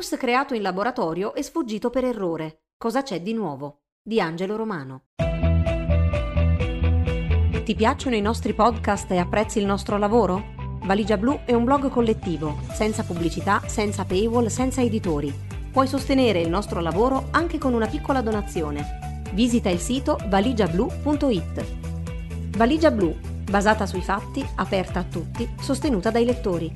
Virus creato in laboratorio e sfuggito per errore. Cosa c'è di nuovo? Di Angelo Romano. Ti piacciono i nostri podcast e apprezzi il nostro lavoro? Valigia Blu è un blog collettivo, senza pubblicità, senza paywall, senza editori. Puoi sostenere il nostro lavoro anche con una piccola donazione. Visita il sito valigiablu.it. Valigia Blu, basata sui fatti, aperta a tutti, sostenuta dai lettori.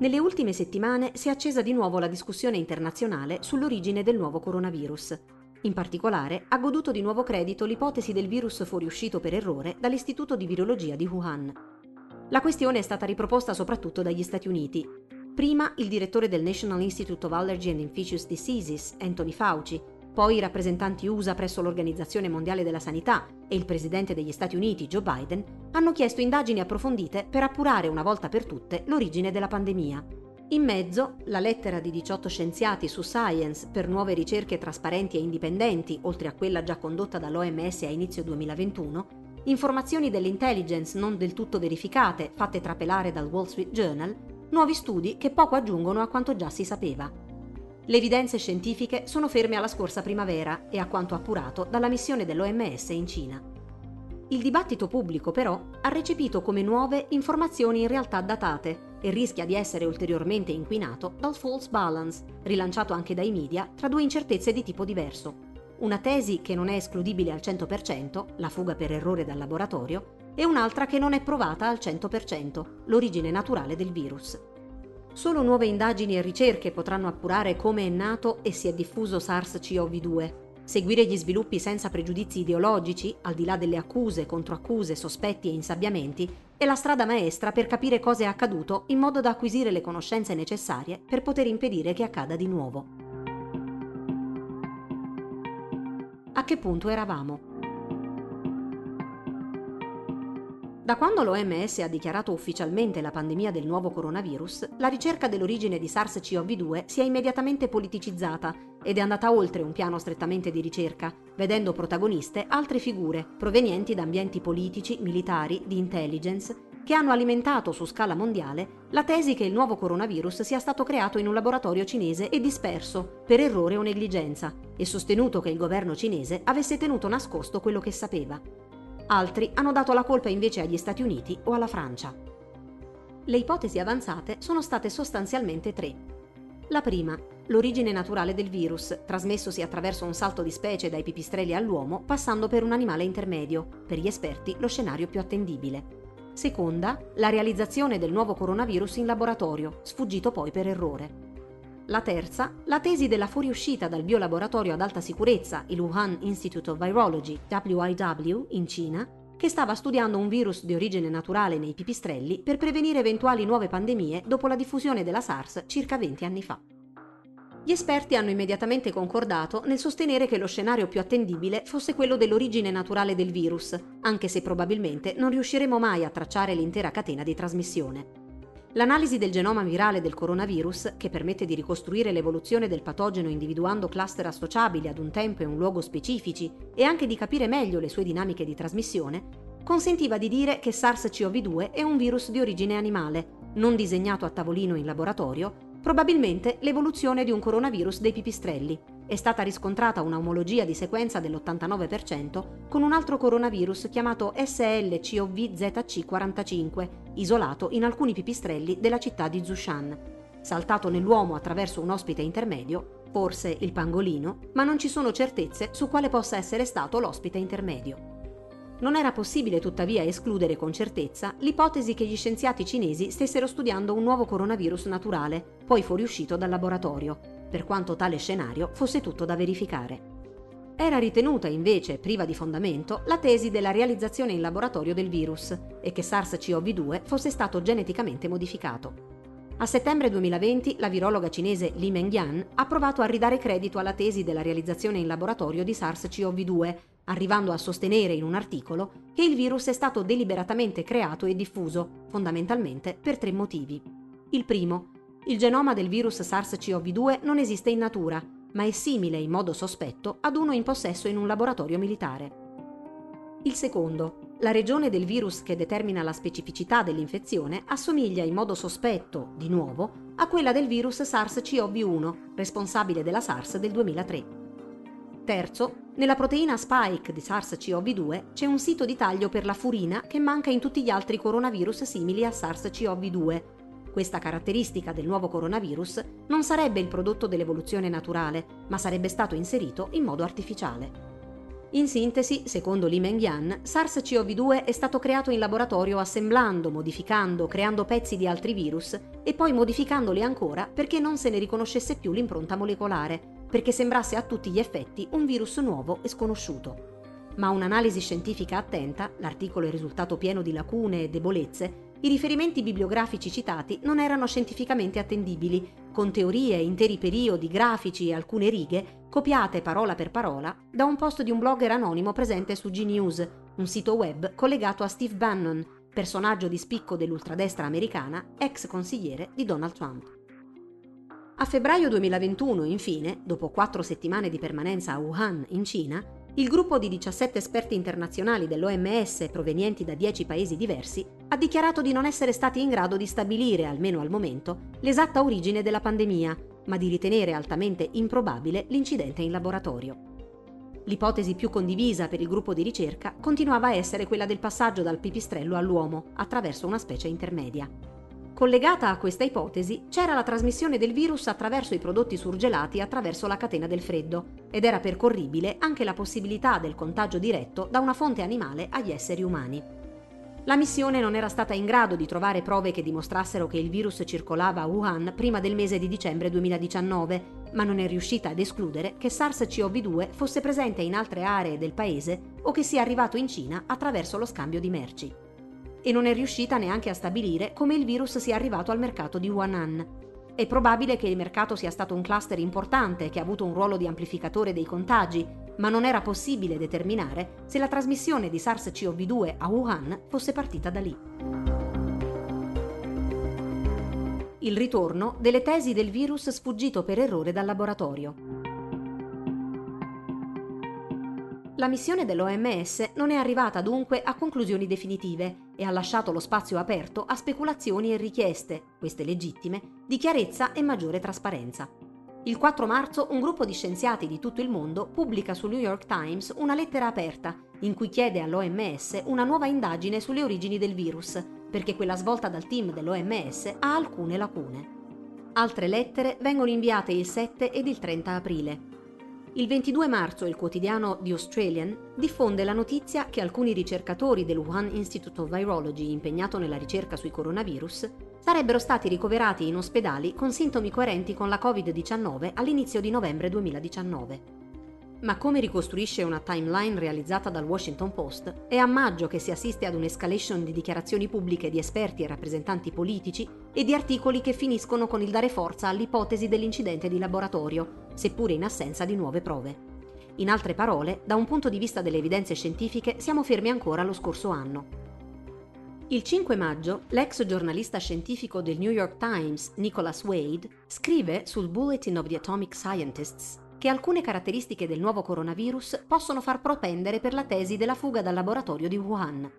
Nelle ultime settimane si è accesa di nuovo la discussione internazionale sull'origine del nuovo coronavirus. In particolare, ha goduto di nuovo credito l'ipotesi del virus fuoriuscito per errore dall'Istituto di Virologia di Wuhan. La questione è stata riproposta soprattutto dagli Stati Uniti. Prima il direttore del National Institute of Allergy and Infectious Diseases, Anthony Fauci, poi i rappresentanti USA presso l'Organizzazione Mondiale della Sanità e il presidente degli Stati Uniti, Joe Biden, hanno chiesto indagini approfondite per appurare una volta per tutte l'origine della pandemia. In mezzo, la lettera di 18 scienziati su Science per nuove ricerche trasparenti e indipendenti, oltre a quella già condotta dall'OMS a inizio 2021, informazioni dell'intelligence non del tutto verificate, fatte trapelare dal Wall Street Journal, nuovi studi che poco aggiungono a quanto già si sapeva. Le evidenze scientifiche sono ferme alla scorsa primavera e a quanto appurato dalla missione dell'OMS in Cina. Il dibattito pubblico però ha recepito come nuove informazioni in realtà datate e rischia di essere ulteriormente inquinato dal false balance, rilanciato anche dai media, tra due incertezze di tipo diverso. Una tesi che non è escludibile al 100%, la fuga per errore dal laboratorio, e un'altra che non è provata al 100%, l'origine naturale del virus. Solo nuove indagini e ricerche potranno appurare come è nato e si è diffuso SARS-CoV-2 seguire gli sviluppi senza pregiudizi ideologici, al di là delle accuse, controaccuse, sospetti e insabbiamenti, è la strada maestra per capire cosa è accaduto in modo da acquisire le conoscenze necessarie per poter impedire che accada di nuovo. A che punto eravamo? Da quando l'OMS ha dichiarato ufficialmente la pandemia del nuovo coronavirus, la ricerca dell'origine di SARS-CoV-2 si è immediatamente politicizzata ed è andata oltre un piano strettamente di ricerca, vedendo protagoniste altre figure provenienti da ambienti politici, militari, di intelligence, che hanno alimentato su scala mondiale la tesi che il nuovo coronavirus sia stato creato in un laboratorio cinese e disperso per errore o negligenza, e sostenuto che il governo cinese avesse tenuto nascosto quello che sapeva. Altri hanno dato la colpa invece agli Stati Uniti o alla Francia. Le ipotesi avanzate sono state sostanzialmente tre. La prima, l'origine naturale del virus, trasmessosi attraverso un salto di specie dai pipistrelli all'uomo, passando per un animale intermedio, per gli esperti lo scenario più attendibile. Seconda, la realizzazione del nuovo coronavirus in laboratorio, sfuggito poi per errore. La terza, la tesi della fuoriuscita dal biolaboratorio ad alta sicurezza, il Wuhan Institute of Virology, WIW, in Cina, che stava studiando un virus di origine naturale nei pipistrelli per prevenire eventuali nuove pandemie dopo la diffusione della SARS circa 20 anni fa. Gli esperti hanno immediatamente concordato nel sostenere che lo scenario più attendibile fosse quello dell'origine naturale del virus, anche se probabilmente non riusciremo mai a tracciare l'intera catena di trasmissione. L'analisi del genoma virale del coronavirus, che permette di ricostruire l'evoluzione del patogeno individuando cluster associabili ad un tempo e un luogo specifici e anche di capire meglio le sue dinamiche di trasmissione, consentiva di dire che SARS-CoV-2 è un virus di origine animale, non disegnato a tavolino in laboratorio, probabilmente l'evoluzione di un coronavirus dei pipistrelli. È stata riscontrata una omologia di sequenza dell'89% con un altro coronavirus chiamato SLCOV-ZC45, isolato in alcuni pipistrelli della città di Zhoushan. Saltato nell'uomo attraverso un ospite intermedio, forse il pangolino, ma non ci sono certezze su quale possa essere stato l'ospite intermedio. Non era possibile tuttavia escludere con certezza l'ipotesi che gli scienziati cinesi stessero studiando un nuovo coronavirus naturale, poi fuoriuscito dal laboratorio, per quanto tale scenario fosse tutto da verificare. Era ritenuta invece priva di fondamento la tesi della realizzazione in laboratorio del virus e che SARS-CoV-2 fosse stato geneticamente modificato. A settembre 2020 la virologa cinese Li Mengyan ha provato a ridare credito alla tesi della realizzazione in laboratorio di SARS-CoV-2, arrivando a sostenere in un articolo che il virus è stato deliberatamente creato e diffuso, fondamentalmente per tre motivi. Il primo, il genoma del virus SARS-CoV-2 non esiste in natura, ma è simile in modo sospetto ad uno in possesso in un laboratorio militare. Il secondo, la regione del virus che determina la specificità dell'infezione assomiglia in modo sospetto, di nuovo, a quella del virus SARS-CoV-1, responsabile della SARS del 2003. Terzo, nella proteina spike di SARS-CoV-2 c'è un sito di taglio per la furina che manca in tutti gli altri coronavirus simili a SARS-CoV-2. Questa caratteristica del nuovo coronavirus non sarebbe il prodotto dell'evoluzione naturale, ma sarebbe stato inserito in modo artificiale. In sintesi, secondo Li Mengyan, SARS-CoV-2 è stato creato in laboratorio assemblando, modificando, creando pezzi di altri virus e poi modificandoli ancora perché non se ne riconoscesse più l'impronta molecolare, perché sembrasse a tutti gli effetti un virus nuovo e sconosciuto. Ma un'analisi scientifica attenta, l'articolo è risultato pieno di lacune e debolezze, i riferimenti bibliografici citati non erano scientificamente attendibili, con teorie, interi periodi, grafici e alcune righe, copiate parola per parola, da un post di un blogger anonimo presente su G-News, un sito web collegato a Steve Bannon, personaggio di spicco dell'ultradestra americana, ex consigliere di Donald Trump. A febbraio 2021, infine, dopo quattro settimane di permanenza a Wuhan, in Cina, il gruppo di 17 esperti internazionali dell'OMS provenienti da 10 paesi diversi ha dichiarato di non essere stati in grado di stabilire, almeno al momento, l'esatta origine della pandemia, ma di ritenere altamente improbabile l'incidente in laboratorio. L'ipotesi più condivisa per il gruppo di ricerca continuava a essere quella del passaggio dal pipistrello all'uomo attraverso una specie intermedia. Collegata a questa ipotesi c'era la trasmissione del virus attraverso i prodotti surgelati attraverso la catena del freddo ed era percorribile anche la possibilità del contagio diretto da una fonte animale agli esseri umani. La missione non era stata in grado di trovare prove che dimostrassero che il virus circolava a Wuhan prima del mese di dicembre 2019, ma non è riuscita ad escludere che SARS-CoV-2 fosse presente in altre aree del paese o che sia arrivato in Cina attraverso lo scambio di merci e non è riuscita neanche a stabilire come il virus sia arrivato al mercato di Wuhan. È probabile che il mercato sia stato un cluster importante che ha avuto un ruolo di amplificatore dei contagi, ma non era possibile determinare se la trasmissione di SARS-CoV-2 a Wuhan fosse partita da lì. Il ritorno delle tesi del virus sfuggito per errore dal laboratorio. La missione dell'OMS non è arrivata dunque a conclusioni definitive e ha lasciato lo spazio aperto a speculazioni e richieste, queste legittime, di chiarezza e maggiore trasparenza. Il 4 marzo un gruppo di scienziati di tutto il mondo pubblica sul New York Times una lettera aperta in cui chiede all'OMS una nuova indagine sulle origini del virus, perché quella svolta dal team dell'OMS ha alcune lacune. Altre lettere vengono inviate il 7 ed il 30 aprile. Il 22 marzo il quotidiano The Australian diffonde la notizia che alcuni ricercatori del Wuhan Institute of Virology impegnato nella ricerca sui coronavirus sarebbero stati ricoverati in ospedali con sintomi coerenti con la Covid-19 all'inizio di novembre 2019. Ma come ricostruisce una timeline realizzata dal Washington Post, è a maggio che si assiste ad un'escalation di dichiarazioni pubbliche di esperti e rappresentanti politici e di articoli che finiscono con il dare forza all'ipotesi dell'incidente di laboratorio, seppure in assenza di nuove prove. In altre parole, da un punto di vista delle evidenze scientifiche, siamo fermi ancora allo scorso anno. Il 5 maggio, l'ex giornalista scientifico del New York Times, Nicholas Wade, scrive sul Bulletin of the Atomic Scientists che alcune caratteristiche del nuovo coronavirus possono far propendere per la tesi della fuga dal laboratorio di Wuhan.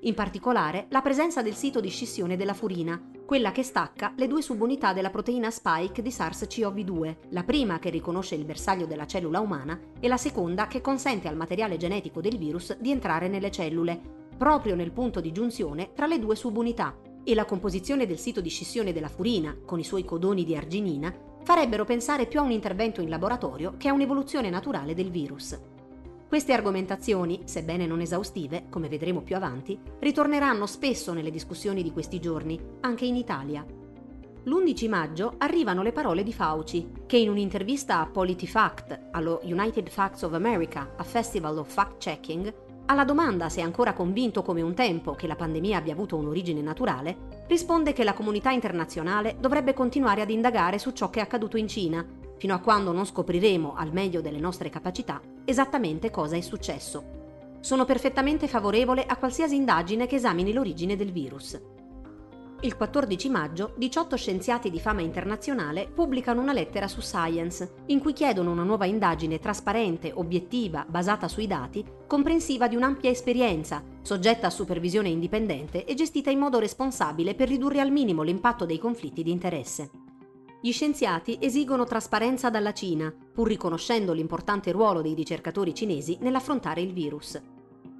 In particolare, la presenza del sito di scissione della furina, quella che stacca le due subunità della proteina spike di SARS-CoV-2, la prima che riconosce il bersaglio della cellula umana e la seconda che consente al materiale genetico del virus di entrare nelle cellule, proprio nel punto di giunzione tra le due subunità, e la composizione del sito di scissione della furina, con i suoi codoni di arginina, farebbero pensare più a un intervento in laboratorio che a un'evoluzione naturale del virus. Queste argomentazioni, sebbene non esaustive, come vedremo più avanti, ritorneranno spesso nelle discussioni di questi giorni, anche in Italia. L'11 maggio arrivano le parole di Fauci, che in un'intervista a PolitiFact, allo United Facts of America, a Festival of Fact Checking, alla domanda se è ancora convinto come un tempo che la pandemia abbia avuto un'origine naturale, risponde che la comunità internazionale dovrebbe continuare ad indagare su ciò che è accaduto in Cina, fino a quando non scopriremo, al meglio delle nostre capacità, esattamente cosa è successo. Sono perfettamente favorevole a qualsiasi indagine che esamini l'origine del virus. Il 14 maggio 18 scienziati di fama internazionale pubblicano una lettera su Science in cui chiedono una nuova indagine trasparente, obiettiva, basata sui dati, comprensiva di un'ampia esperienza, soggetta a supervisione indipendente e gestita in modo responsabile per ridurre al minimo l'impatto dei conflitti di interesse. Gli scienziati esigono trasparenza dalla Cina, pur riconoscendo l'importante ruolo dei ricercatori cinesi nell'affrontare il virus.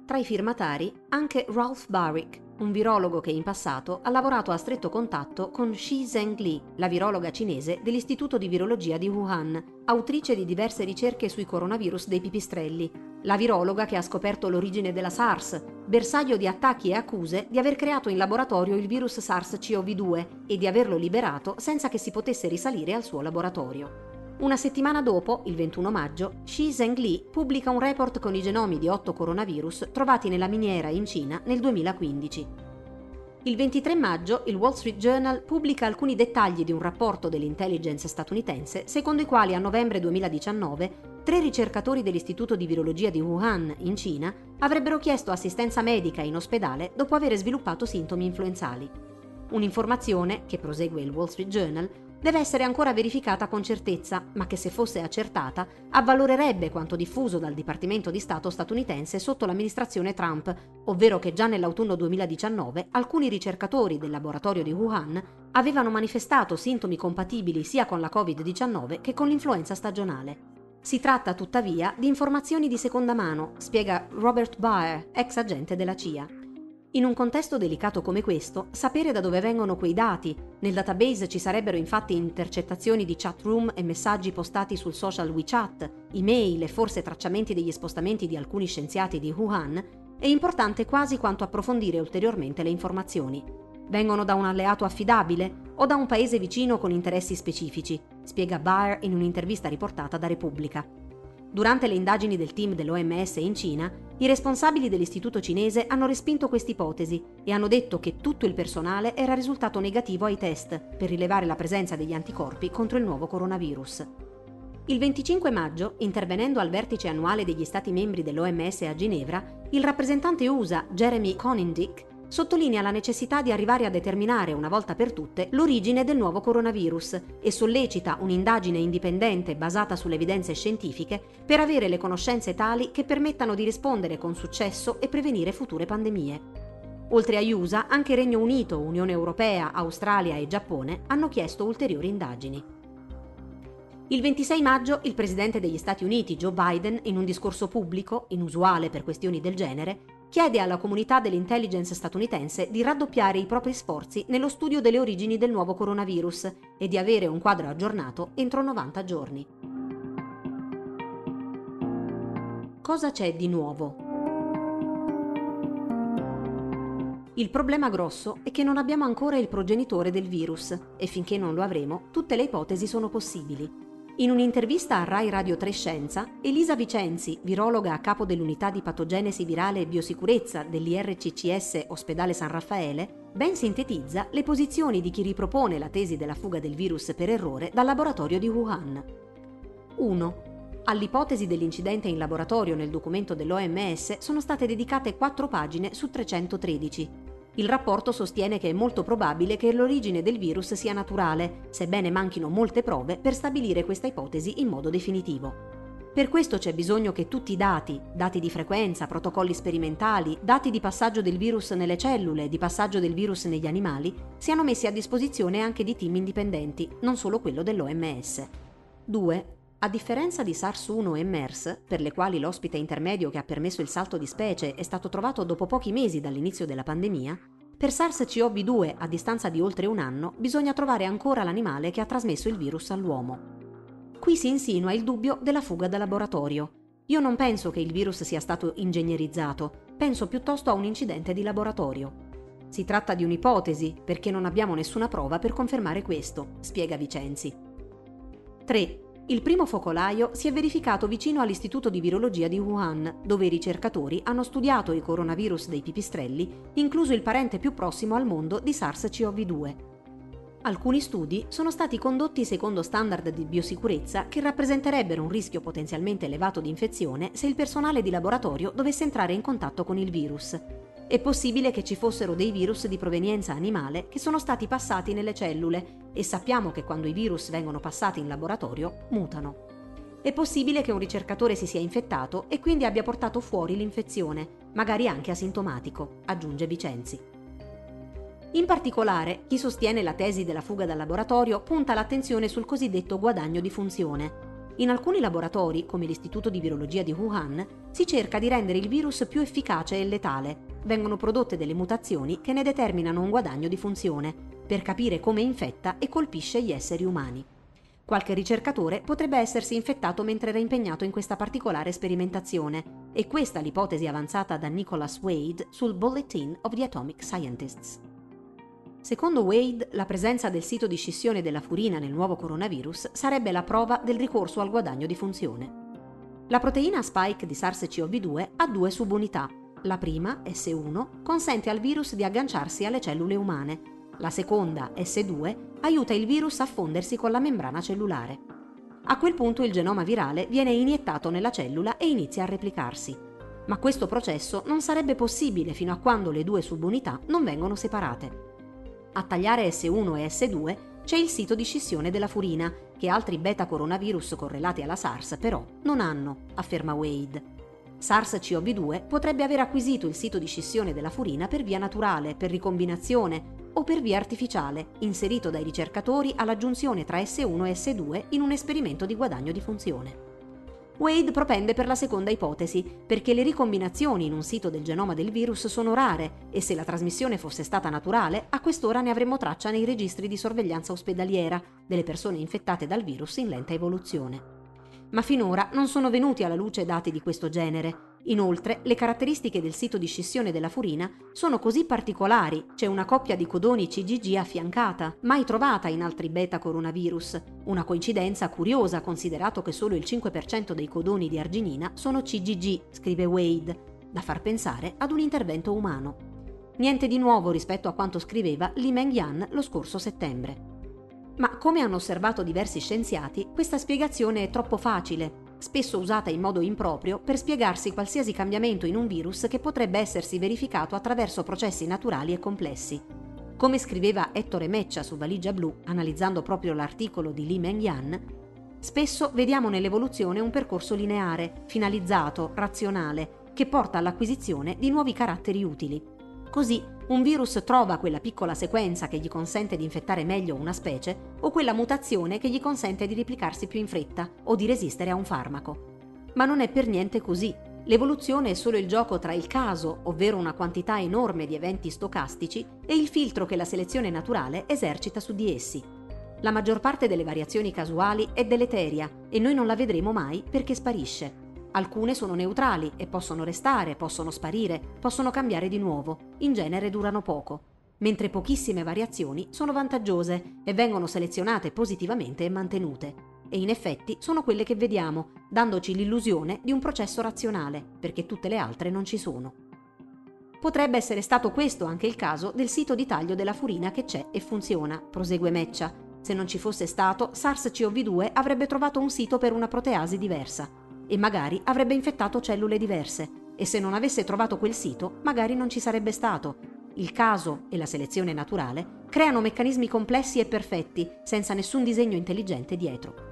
Tra i firmatari anche Ralph Barrick, un virologo che in passato ha lavorato a stretto contatto con Shi Zhengli, la virologa cinese dell'Istituto di Virologia di Wuhan, autrice di diverse ricerche sui coronavirus dei pipistrelli, la virologa che ha scoperto l'origine della SARS, bersaglio di attacchi e accuse di aver creato in laboratorio il virus SARS-CoV-2 e di averlo liberato senza che si potesse risalire al suo laboratorio. Una settimana dopo, il 21 maggio, Xi Zhengli pubblica un report con i genomi di otto coronavirus trovati nella miniera in Cina nel 2015. Il 23 maggio il Wall Street Journal pubblica alcuni dettagli di un rapporto dell'intelligence statunitense secondo i quali a novembre 2019 tre ricercatori dell'Istituto di Virologia di Wuhan, in Cina, avrebbero chiesto assistenza medica in ospedale dopo aver sviluppato sintomi influenzali. Un'informazione, che prosegue il Wall Street Journal, deve essere ancora verificata con certezza, ma che se fosse accertata avvalorerebbe quanto diffuso dal Dipartimento di Stato statunitense sotto l'amministrazione Trump, ovvero che già nell'autunno 2019 alcuni ricercatori del laboratorio di Wuhan avevano manifestato sintomi compatibili sia con la Covid-19 che con l'influenza stagionale. Si tratta tuttavia di informazioni di seconda mano, spiega Robert Baer, ex agente della CIA. In un contesto delicato come questo, sapere da dove vengono quei dati, nel database ci sarebbero infatti intercettazioni di chat room e messaggi postati sul social WeChat, email e forse tracciamenti degli spostamenti di alcuni scienziati di Wuhan, è importante quasi quanto approfondire ulteriormente le informazioni. Vengono da un alleato affidabile o da un paese vicino con interessi specifici, spiega Baer in un'intervista riportata da Repubblica. Durante le indagini del team dell'OMS in Cina, i responsabili dell'istituto cinese hanno respinto questa ipotesi e hanno detto che tutto il personale era risultato negativo ai test per rilevare la presenza degli anticorpi contro il nuovo coronavirus. Il 25 maggio, intervenendo al vertice annuale degli Stati membri dell'OMS a Ginevra, il rappresentante USA Jeremy Conindick sottolinea la necessità di arrivare a determinare una volta per tutte l'origine del nuovo coronavirus e sollecita un'indagine indipendente basata sulle evidenze scientifiche per avere le conoscenze tali che permettano di rispondere con successo e prevenire future pandemie. Oltre a USA, anche Regno Unito, Unione Europea, Australia e Giappone hanno chiesto ulteriori indagini. Il 26 maggio il presidente degli Stati Uniti, Joe Biden, in un discorso pubblico, inusuale per questioni del genere, chiede alla comunità dell'intelligence statunitense di raddoppiare i propri sforzi nello studio delle origini del nuovo coronavirus e di avere un quadro aggiornato entro 90 giorni. Cosa c'è di nuovo? Il problema grosso è che non abbiamo ancora il progenitore del virus e finché non lo avremo, tutte le ipotesi sono possibili. In un'intervista a Rai Radio 3 Scienza, Elisa Vicenzi, virologa a capo dell'unità di patogenesi virale e biosicurezza dell'IRCCS Ospedale San Raffaele, ben sintetizza le posizioni di chi ripropone la tesi della fuga del virus per errore dal laboratorio di Wuhan. 1. All'ipotesi dell'incidente in laboratorio nel documento dell'OMS sono state dedicate 4 pagine su 313, il rapporto sostiene che è molto probabile che l'origine del virus sia naturale, sebbene manchino molte prove per stabilire questa ipotesi in modo definitivo. Per questo c'è bisogno che tutti i dati, dati di frequenza, protocolli sperimentali, dati di passaggio del virus nelle cellule, di passaggio del virus negli animali, siano messi a disposizione anche di team indipendenti, non solo quello dell'OMS. 2. A differenza di SARS-1 e MERS, per le quali l'ospite intermedio che ha permesso il salto di specie è stato trovato dopo pochi mesi dall'inizio della pandemia, per SARS-CoV-2 a distanza di oltre un anno bisogna trovare ancora l'animale che ha trasmesso il virus all'uomo. Qui si insinua il dubbio della fuga da laboratorio. Io non penso che il virus sia stato ingegnerizzato, penso piuttosto a un incidente di laboratorio. Si tratta di un'ipotesi, perché non abbiamo nessuna prova per confermare questo, spiega Vicenzi. 3. Il primo focolaio si è verificato vicino all'Istituto di Virologia di Wuhan, dove i ricercatori hanno studiato i coronavirus dei pipistrelli, incluso il parente più prossimo al mondo di SARS-CoV-2. Alcuni studi sono stati condotti secondo standard di biosicurezza che rappresenterebbero un rischio potenzialmente elevato di infezione se il personale di laboratorio dovesse entrare in contatto con il virus. È possibile che ci fossero dei virus di provenienza animale che sono stati passati nelle cellule e sappiamo che quando i virus vengono passati in laboratorio mutano. È possibile che un ricercatore si sia infettato e quindi abbia portato fuori l'infezione, magari anche asintomatico, aggiunge Vicenzi. In particolare, chi sostiene la tesi della fuga dal laboratorio punta l'attenzione sul cosiddetto guadagno di funzione. In alcuni laboratori, come l'Istituto di Virologia di Wuhan, si cerca di rendere il virus più efficace e letale, vengono prodotte delle mutazioni che ne determinano un guadagno di funzione, per capire come infetta e colpisce gli esseri umani. Qualche ricercatore potrebbe essersi infettato mentre era impegnato in questa particolare sperimentazione, e questa l'ipotesi avanzata da Nicholas Wade sul Bulletin of the Atomic Scientists. Secondo Wade, la presenza del sito di scissione della furina nel nuovo coronavirus sarebbe la prova del ricorso al guadagno di funzione. La proteina spike di SARS-CoV-2 ha due subunità, la prima, S1, consente al virus di agganciarsi alle cellule umane. La seconda, S2, aiuta il virus a fondersi con la membrana cellulare. A quel punto il genoma virale viene iniettato nella cellula e inizia a replicarsi. Ma questo processo non sarebbe possibile fino a quando le due subunità non vengono separate. A tagliare S1 e S2 c'è il sito di scissione della furina, che altri beta coronavirus correlati alla SARS però non hanno, afferma Wade. SARS-CoV-2 potrebbe aver acquisito il sito di scissione della furina per via naturale, per ricombinazione o per via artificiale, inserito dai ricercatori alla giunzione tra S1 e S2 in un esperimento di guadagno di funzione. Wade propende per la seconda ipotesi, perché le ricombinazioni in un sito del genoma del virus sono rare e se la trasmissione fosse stata naturale, a quest'ora ne avremmo traccia nei registri di sorveglianza ospedaliera delle persone infettate dal virus in lenta evoluzione ma finora non sono venuti alla luce dati di questo genere. Inoltre, le caratteristiche del sito di scissione della furina sono così particolari, c'è una coppia di codoni CGG affiancata, mai trovata in altri beta coronavirus, una coincidenza curiosa considerato che solo il 5% dei codoni di arginina sono CGG, scrive Wade, da far pensare ad un intervento umano. Niente di nuovo rispetto a quanto scriveva Li Mengyan lo scorso settembre. Ma come hanno osservato diversi scienziati, questa spiegazione è troppo facile, spesso usata in modo improprio per spiegarsi qualsiasi cambiamento in un virus che potrebbe essersi verificato attraverso processi naturali e complessi. Come scriveva Ettore Meccia su Valigia Blu, analizzando proprio l'articolo di Li Mengyan, spesso vediamo nell'evoluzione un percorso lineare, finalizzato, razionale, che porta all'acquisizione di nuovi caratteri utili. Così un virus trova quella piccola sequenza che gli consente di infettare meglio una specie o quella mutazione che gli consente di replicarsi più in fretta o di resistere a un farmaco. Ma non è per niente così. L'evoluzione è solo il gioco tra il caso, ovvero una quantità enorme di eventi stocastici, e il filtro che la selezione naturale esercita su di essi. La maggior parte delle variazioni casuali è deleteria e noi non la vedremo mai perché sparisce. Alcune sono neutrali e possono restare, possono sparire, possono cambiare di nuovo, in genere durano poco, mentre pochissime variazioni sono vantaggiose e vengono selezionate positivamente e mantenute. E in effetti sono quelle che vediamo, dandoci l'illusione di un processo razionale, perché tutte le altre non ci sono. Potrebbe essere stato questo anche il caso del sito di taglio della furina che c'è e funziona, prosegue Meccia. Se non ci fosse stato, SARS-CoV-2 avrebbe trovato un sito per una proteasi diversa e magari avrebbe infettato cellule diverse e se non avesse trovato quel sito magari non ci sarebbe stato. Il caso e la selezione naturale creano meccanismi complessi e perfetti senza nessun disegno intelligente dietro.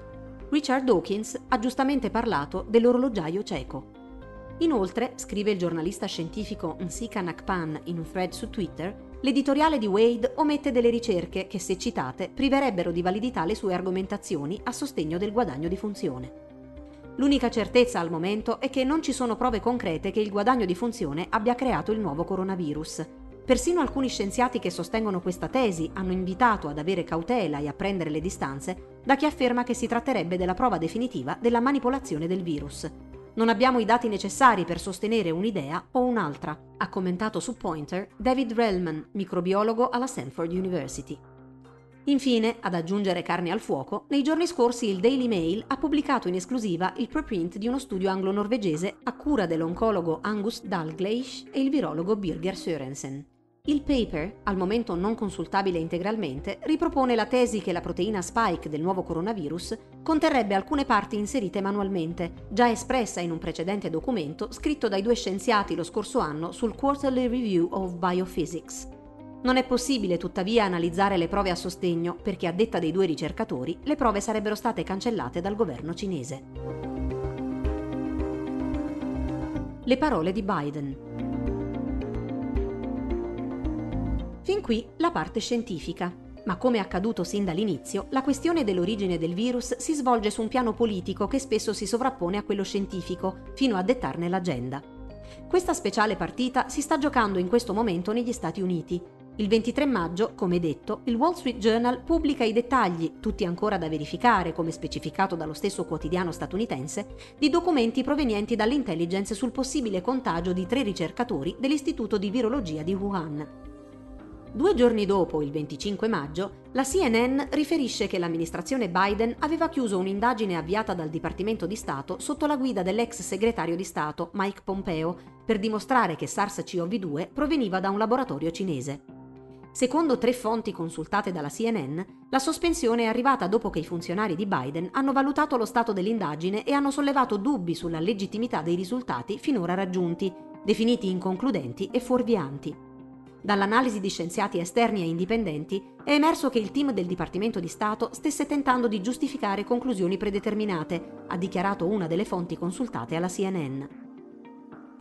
Richard Dawkins ha giustamente parlato dell'orologiaio cieco. Inoltre, scrive il giornalista scientifico Nsika Nakpan in un thread su Twitter, l'editoriale di Wade omette delle ricerche che, se citate, priverebbero di validità le sue argomentazioni a sostegno del guadagno di funzione. L'unica certezza al momento è che non ci sono prove concrete che il guadagno di funzione abbia creato il nuovo coronavirus. Persino alcuni scienziati che sostengono questa tesi hanno invitato ad avere cautela e a prendere le distanze da chi afferma che si tratterebbe della prova definitiva della manipolazione del virus. Non abbiamo i dati necessari per sostenere un'idea o un'altra, ha commentato su Pointer David Relman, microbiologo alla Stanford University. Infine, ad aggiungere carne al fuoco, nei giorni scorsi il Daily Mail ha pubblicato in esclusiva il preprint di uno studio anglo-norvegese a cura dell'oncologo Angus Dalgleish e il virologo Birger Sørensen. Il paper, al momento non consultabile integralmente, ripropone la tesi che la proteina spike del nuovo coronavirus conterrebbe alcune parti inserite manualmente, già espressa in un precedente documento scritto dai due scienziati lo scorso anno sul Quarterly Review of Biophysics. Non è possibile tuttavia analizzare le prove a sostegno perché a detta dei due ricercatori le prove sarebbero state cancellate dal governo cinese. Le parole di Biden. Fin qui la parte scientifica. Ma come accaduto sin dall'inizio, la questione dell'origine del virus si svolge su un piano politico che spesso si sovrappone a quello scientifico, fino a dettarne l'agenda. Questa speciale partita si sta giocando in questo momento negli Stati Uniti. Il 23 maggio, come detto, il Wall Street Journal pubblica i dettagli, tutti ancora da verificare, come specificato dallo stesso quotidiano statunitense, di documenti provenienti dall'intelligence sul possibile contagio di tre ricercatori dell'Istituto di Virologia di Wuhan. Due giorni dopo, il 25 maggio, la CNN riferisce che l'amministrazione Biden aveva chiuso un'indagine avviata dal Dipartimento di Stato sotto la guida dell'ex segretario di Stato Mike Pompeo per dimostrare che SARS-CoV-2 proveniva da un laboratorio cinese. Secondo tre fonti consultate dalla CNN, la sospensione è arrivata dopo che i funzionari di Biden hanno valutato lo stato dell'indagine e hanno sollevato dubbi sulla legittimità dei risultati finora raggiunti, definiti inconcludenti e fuorvianti. Dall'analisi di scienziati esterni e indipendenti è emerso che il team del Dipartimento di Stato stesse tentando di giustificare conclusioni predeterminate, ha dichiarato una delle fonti consultate alla CNN.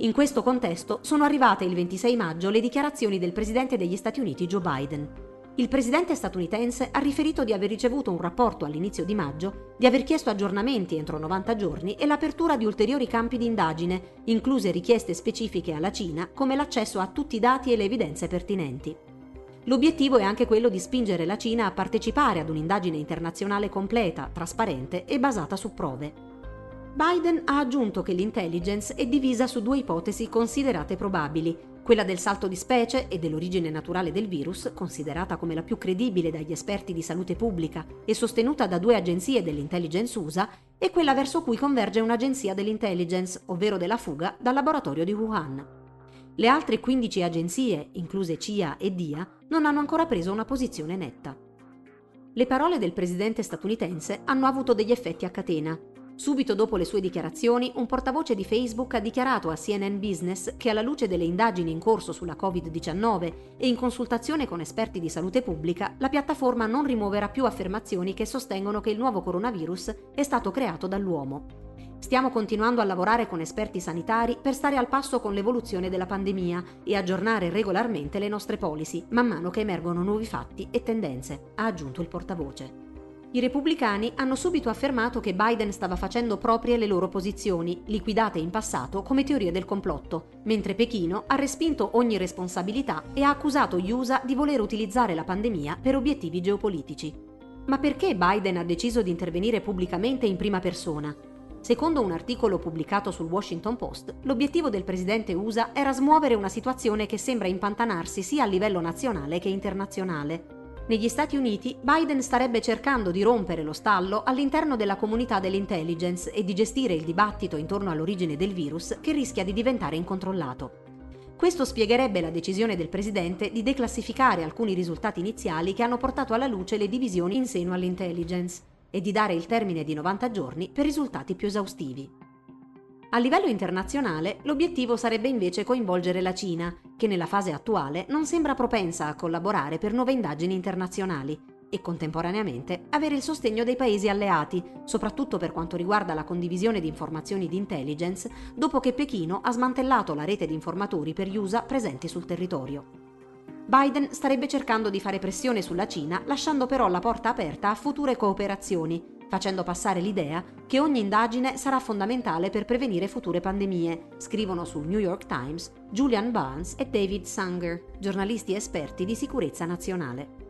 In questo contesto sono arrivate il 26 maggio le dichiarazioni del Presidente degli Stati Uniti Joe Biden. Il presidente statunitense ha riferito di aver ricevuto un rapporto all'inizio di maggio, di aver chiesto aggiornamenti entro 90 giorni e l'apertura di ulteriori campi di indagine, incluse richieste specifiche alla Cina come l'accesso a tutti i dati e le evidenze pertinenti. L'obiettivo è anche quello di spingere la Cina a partecipare ad un'indagine internazionale completa, trasparente e basata su prove. Biden ha aggiunto che l'intelligence è divisa su due ipotesi considerate probabili, quella del salto di specie e dell'origine naturale del virus, considerata come la più credibile dagli esperti di salute pubblica e sostenuta da due agenzie dell'intelligence USA, e quella verso cui converge un'agenzia dell'intelligence, ovvero della fuga, dal laboratorio di Wuhan. Le altre 15 agenzie, incluse CIA e DIA, non hanno ancora preso una posizione netta. Le parole del presidente statunitense hanno avuto degli effetti a catena Subito dopo le sue dichiarazioni, un portavoce di Facebook ha dichiarato a CNN Business che alla luce delle indagini in corso sulla Covid-19 e in consultazione con esperti di salute pubblica, la piattaforma non rimuoverà più affermazioni che sostengono che il nuovo coronavirus è stato creato dall'uomo. Stiamo continuando a lavorare con esperti sanitari per stare al passo con l'evoluzione della pandemia e aggiornare regolarmente le nostre policy man mano che emergono nuovi fatti e tendenze, ha aggiunto il portavoce. I repubblicani hanno subito affermato che Biden stava facendo proprie le loro posizioni, liquidate in passato come teorie del complotto, mentre Pechino ha respinto ogni responsabilità e ha accusato gli USA di voler utilizzare la pandemia per obiettivi geopolitici. Ma perché Biden ha deciso di intervenire pubblicamente in prima persona? Secondo un articolo pubblicato sul Washington Post, l'obiettivo del presidente USA era smuovere una situazione che sembra impantanarsi sia a livello nazionale che internazionale. Negli Stati Uniti Biden starebbe cercando di rompere lo stallo all'interno della comunità dell'intelligence e di gestire il dibattito intorno all'origine del virus che rischia di diventare incontrollato. Questo spiegherebbe la decisione del presidente di declassificare alcuni risultati iniziali che hanno portato alla luce le divisioni in seno all'intelligence e di dare il termine di 90 giorni per risultati più esaustivi. A livello internazionale, l'obiettivo sarebbe invece coinvolgere la Cina, che nella fase attuale non sembra propensa a collaborare per nuove indagini internazionali e contemporaneamente avere il sostegno dei paesi alleati, soprattutto per quanto riguarda la condivisione di informazioni di intelligence, dopo che Pechino ha smantellato la rete di informatori per gli USA presenti sul territorio. Biden starebbe cercando di fare pressione sulla Cina, lasciando però la porta aperta a future cooperazioni, facendo passare l'idea che ogni indagine sarà fondamentale per prevenire future pandemie, scrivono sul New York Times Julian Barnes e David Sanger, giornalisti esperti di sicurezza nazionale.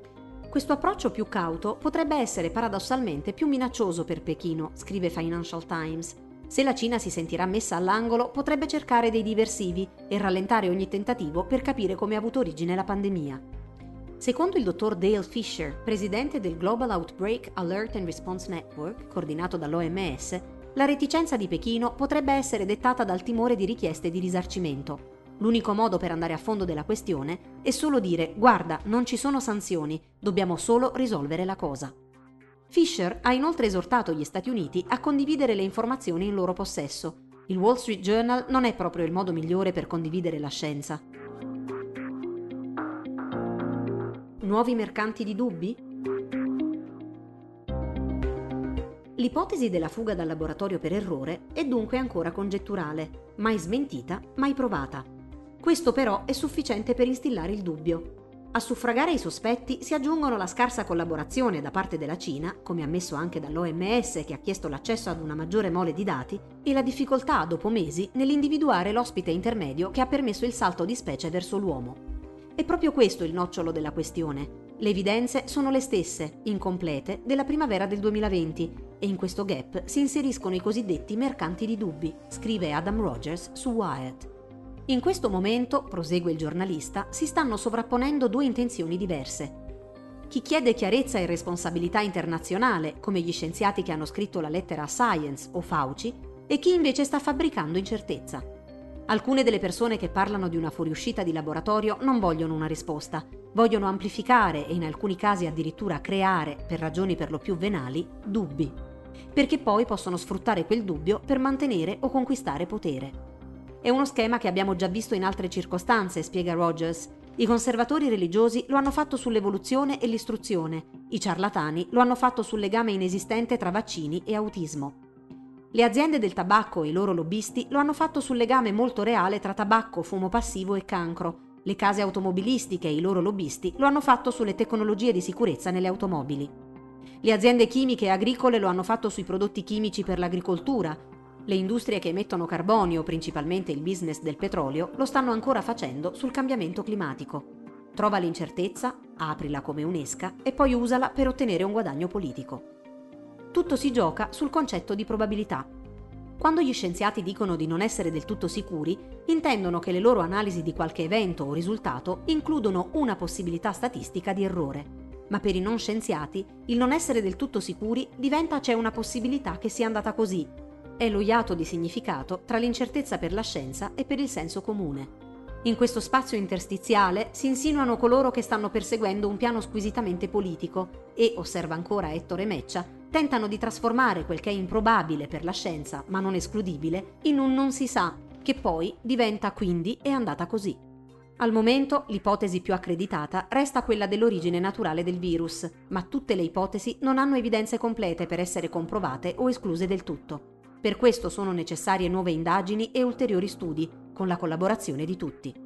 Questo approccio più cauto potrebbe essere paradossalmente più minaccioso per Pechino, scrive Financial Times. Se la Cina si sentirà messa all'angolo, potrebbe cercare dei diversivi e rallentare ogni tentativo per capire come ha avuto origine la pandemia. Secondo il dottor Dale Fisher, presidente del Global Outbreak Alert and Response Network, coordinato dall'OMS, la reticenza di Pechino potrebbe essere dettata dal timore di richieste di risarcimento. L'unico modo per andare a fondo della questione è solo dire guarda, non ci sono sanzioni, dobbiamo solo risolvere la cosa. Fisher ha inoltre esortato gli Stati Uniti a condividere le informazioni in loro possesso. Il Wall Street Journal non è proprio il modo migliore per condividere la scienza. Nuovi mercanti di dubbi? L'ipotesi della fuga dal laboratorio per errore è dunque ancora congetturale, mai smentita, mai provata. Questo però è sufficiente per instillare il dubbio. A suffragare i sospetti si aggiungono la scarsa collaborazione da parte della Cina, come ammesso anche dall'OMS che ha chiesto l'accesso ad una maggiore mole di dati, e la difficoltà dopo mesi nell'individuare l'ospite intermedio che ha permesso il salto di specie verso l'uomo. È proprio questo il nocciolo della questione. Le evidenze sono le stesse, incomplete, della primavera del 2020 e in questo gap si inseriscono i cosiddetti mercanti di dubbi, scrive Adam Rogers su Wired. In questo momento, prosegue il giornalista, si stanno sovrapponendo due intenzioni diverse. Chi chiede chiarezza e responsabilità internazionale, come gli scienziati che hanno scritto la lettera Science o Fauci, e chi invece sta fabbricando incertezza. Alcune delle persone che parlano di una fuoriuscita di laboratorio non vogliono una risposta, vogliono amplificare e in alcuni casi addirittura creare, per ragioni per lo più venali, dubbi, perché poi possono sfruttare quel dubbio per mantenere o conquistare potere. È uno schema che abbiamo già visto in altre circostanze, spiega Rogers. I conservatori religiosi lo hanno fatto sull'evoluzione e l'istruzione, i ciarlatani lo hanno fatto sul legame inesistente tra vaccini e autismo. Le aziende del tabacco e i loro lobbisti lo hanno fatto sul legame molto reale tra tabacco, fumo passivo e cancro. Le case automobilistiche e i loro lobbisti lo hanno fatto sulle tecnologie di sicurezza nelle automobili. Le aziende chimiche e agricole lo hanno fatto sui prodotti chimici per l'agricoltura. Le industrie che emettono carbonio, principalmente il business del petrolio, lo stanno ancora facendo sul cambiamento climatico. Trova l'incertezza, aprila come un'esca e poi usala per ottenere un guadagno politico tutto si gioca sul concetto di probabilità. Quando gli scienziati dicono di non essere del tutto sicuri, intendono che le loro analisi di qualche evento o risultato includono una possibilità statistica di errore. Ma per i non scienziati, il non essere del tutto sicuri diventa c'è una possibilità che sia andata così. È lo iato di significato tra l'incertezza per la scienza e per il senso comune. In questo spazio interstiziale si insinuano coloro che stanno perseguendo un piano squisitamente politico e, osserva ancora Ettore Meccia, tentano di trasformare quel che è improbabile per la scienza, ma non escludibile, in un non si sa, che poi diventa quindi è andata così. Al momento l'ipotesi più accreditata resta quella dell'origine naturale del virus, ma tutte le ipotesi non hanno evidenze complete per essere comprovate o escluse del tutto. Per questo sono necessarie nuove indagini e ulteriori studi, con la collaborazione di tutti.